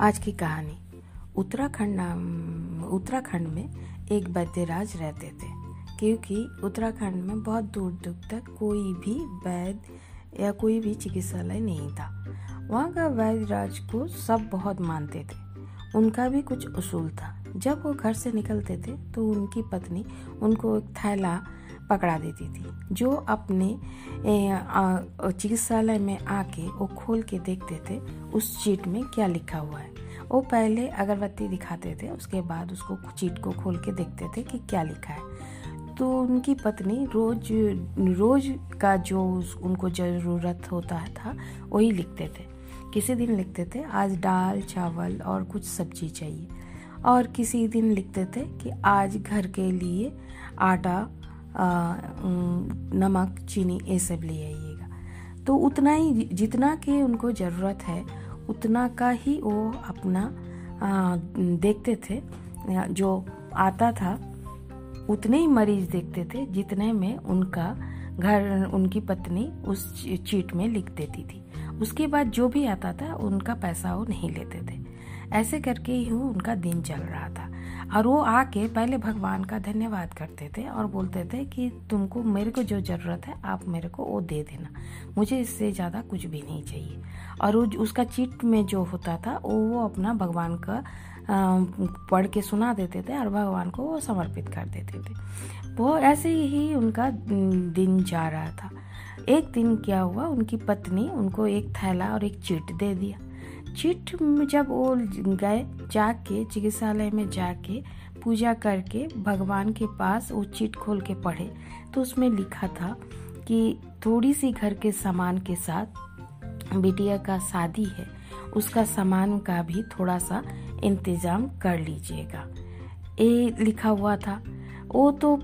आज की कहानी। उत्तराखंड नाम, उत्तराखंड में एक वैद्यराज रहते थे, क्योंकि उत्तराखंड में बहुत दूर दूर तक कोई भी वैद्य या कोई भी चिकित्सालय नहीं था। वहाँ का वैद्यराज को सब बहुत मानते थे। उनका भी कुछ उसूल था। जब वो घर से निकलते थे तो उनकी पत्नी उनको एक थैला पकड़ा देती थी। जो अपने चिकित्सालय में आके वो खोल के देखते थे, उस चीट में क्या लिखा हुआ है। वो पहले अगरबत्ती दिखाते थे, उसके बाद उसको चीट को खोल के देखते थे कि क्या लिखा है। तो उनकी पत्नी रोज रोज का जो उनको ज़रूरत होता था, वही लिखते थे। किसी दिन लिखते थे, आज दाल, चावल और कुछ सब्ज़ी चाहिए। और किसी दिन लिखते थे कि आज घर के लिए आटा नमक चीनी ये सब ले आइएगा। तो उतना ही जितना के उनको ज़रूरत है उतना का ही वो अपना आ, देखते थे। जो आता था उतने ही मरीज़ देखते थे जितने में उनका घर उनकी पत्नी उस चीट में लिख देती थी। उसके बाद जो भी आता था उनका पैसा वो नहीं लेते थे। ऐसे करके ही उनका दिन चल रहा था। और वो आके पहले भगवान का धन्यवाद करते थे और बोलते थे कि तुमको मेरे को जो ज़रूरत है, आप मेरे को वो दे देना। मुझे इससे ज़्यादा कुछ भी नहीं चाहिए। और वो उसका चिट में जो होता था, वो वो अपना भगवान का पढ़ के सुना देते थे और भगवान को वो समर्पित कर देते थे। वो ऐसे ही उनका दिन जा रहा था। एक दिन क्या हुआ, उनकी पत्नी उनको एक थैला और एक चिट दे दिया। चिट जब वो गए, जाके, चिकित्सालय में जाके, पूजा करके, भगवान के पास वो चिट खोल के पढ़े तो उसमें लिखा था कि थोड़ी सी घर के सामान के साथ बिटिया का शादी है, उसका सामान का भी थोड़ा सा इंतज़ाम कर लीजिएगा। ये लिखा हुआ था। वो तो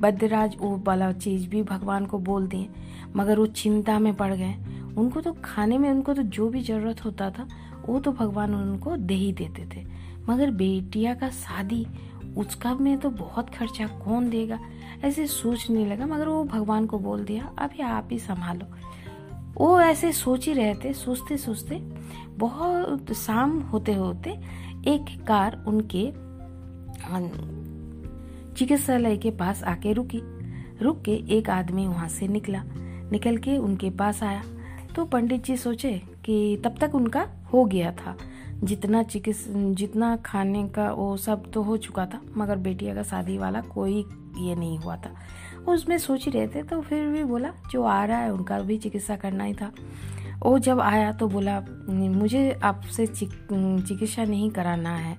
बद्रराज, वो वाला चीज़ भी भगवान को बोल दिए, मगर वो चिंता में पड़ गए। उनको तो खाने में उनको तो जो भी ज़रूरत होता था, वो तो भगवान उनको दे ही देते थे। मगर बेटिया का शादी, उसका में तो बहुत खर्चा कौन देगा? ऐसे सोचने लगा, मगर वो भगवान को बोल दिया, अभी आप ही संभालो। वो ऐसे सोच ही रहे थे सोचते सोचते बहुत शाम होते होते एक कार उनके चिकित्सालय के पास आके रुकी। रुक के एक आदमी वहाँ से निकला। निकल के उनके पास आया। तो पंडित जी सोचे कि तब तक उनका हो गया था। जितना चिकित्स, जितना खाने का वो सब तो हो चुका था, मगर बेटिया का शादी वाला कोई ये नहीं हुआ था। उसमें सोच ही रहे थे तो फिर भी बोला, जो आ रहा है, उनका भी चिकित्सा करना ही था। वो जब आया तो बोला, मुझे आपसे चिकित्सा नहीं कराना है।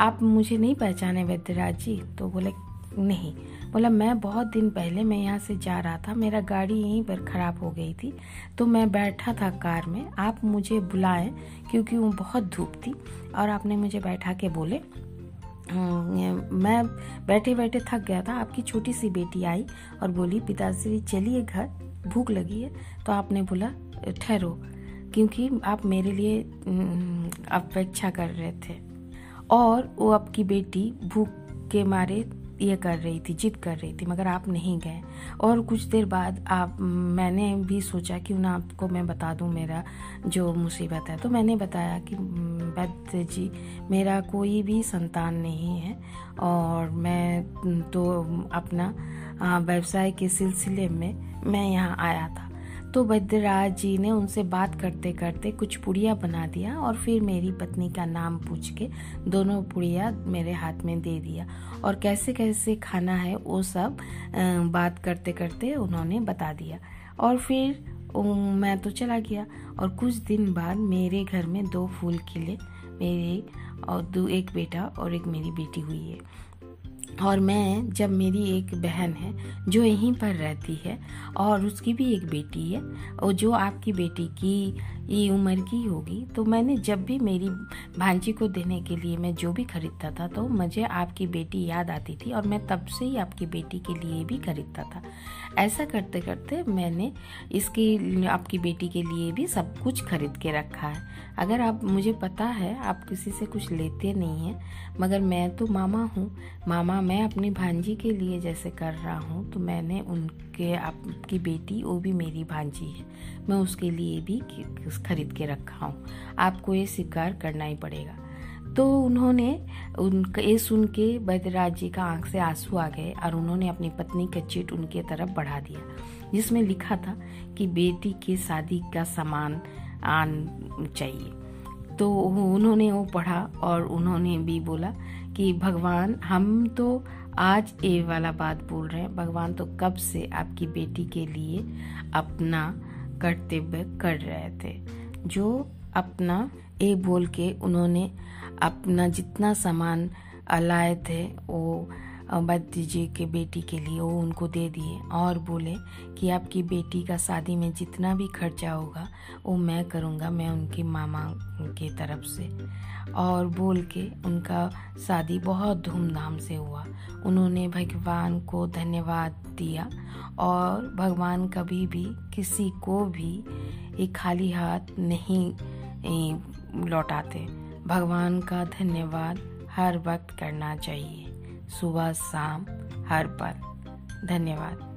आप मुझे नहीं पहचाने वैद्यराज जी। तो बोले नहीं। बोला, मैं बहुत दिन पहले मैं यहाँ से जा रहा था, मेरा गाड़ी यहीं पर ख़राब हो गई थी तो मैं बैठा था कार में। आप मुझे बुलाएँ, क्योंकि वो बहुत धूप थी, और आपने मुझे बैठा के बोले मैं बैठे बैठे थक गया था, आपकी छोटी सी बेटी आई और बोली, पिताश्री, चलिए घर, भूख लगी है। तो आपने बोला, ठहरो, क्योंकि आप मेरे लिए अपेक्षा कर रहे थे। और वो आपकी बेटी भूख के मारे ये कर रही थी, जिद कर रही थी, मगर आप नहीं गए। और कुछ देर बाद आप, मैंने भी सोचा कि उन्हें आपको मैं बता दूँ मेरा जो मुसीबत है। तो मैंने बताया कि वैद्य जी मेरा कोई भी संतान नहीं है और मैं तो अपना व्यवसाय के सिलसिले में, मैं यहाँ आया था। तो बद्रराज जी ने उनसे बात करते करते कुछ पुड़िया बना दिया और फिर मेरी पत्नी का नाम पूछ के दोनों पुड़िया मेरे हाथ में दे दिया। और कैसे कैसे खाना है वो सब बात करते करते उन्होंने बता दिया। और फिर मैं तो चला गया। और कुछ दिन बाद मेरे घर में दो फूल खिले। मेरे और दो, एक बेटा और एक मेरी बेटी हुई है। और मैं, जब मेरी एक बहन है, जो यहीं पर रहती है, और उसकी भी एक बेटी है, और जो आपकी बेटी की ये उम्र की होगी तो मैंने जब भी मेरी भांजी को देने के लिए मैं जो भी खरीदता था तो मुझे आपकी बेटी याद आती थी, और मैं तब से ही आपकी बेटी के लिए भी खरीदता था। ऐसा करते करते मैंने इसकी, आपकी बेटी के लिए भी सब कुछ खरीद के रखा है। अगर आप, मुझे पता है, आप किसी से कुछ लेते नहीं हैं, मगर मैं तो मामा हूँ, मामा मैं अपनी भांजी के लिए जैसे कर रहा हूँ तो मैंने उनके, आपकी बेटी, वो भी मेरी भांजी है। मैं उसके लिए भी खरीद के रखा हूँ। आपको ये स्वीकार करना ही पड़ेगा। तो उन्होंने, उनका, ये सुन के बैद्यराज जी का आँख से आँसू आ गए और उन्होंने अपनी पत्नी का चिट उनके तरफ़ बढ़ा दिया, जिसमें लिखा था कि बेटी के शादी का सामान आन चाहिए। तो उन्होंने वो पढ़ा और उन्होंने भी बोला कि भगवान, हम तो आज ये वाला बात बोल रहे हैं, भगवान तो कब से आपकी बेटी के लिए अपना कर्तव्य कर रहे थे। जो अपना, ए बोल के उन्होंने अपना जितना सामान लाए थे, वो बद्दी जी के बेटी के लिए, वो उनको दे दिए और बोले कि आपकी बेटी का शादी में जितना भी खर्चा होगा, वो मैं करूँगा, मैं उनके मामा के तरफ़ से। और बोल के उनका शादी बहुत धूमधाम से हुआ। उन्होंने भगवान को धन्यवाद दिया और भगवान कभी भी किसी को भी एक खाली हाथ नहीं लौटाते। भगवान का धन्यवाद हर वक्त करना चाहिए। सुबह शाम हर पल। धन्यवाद।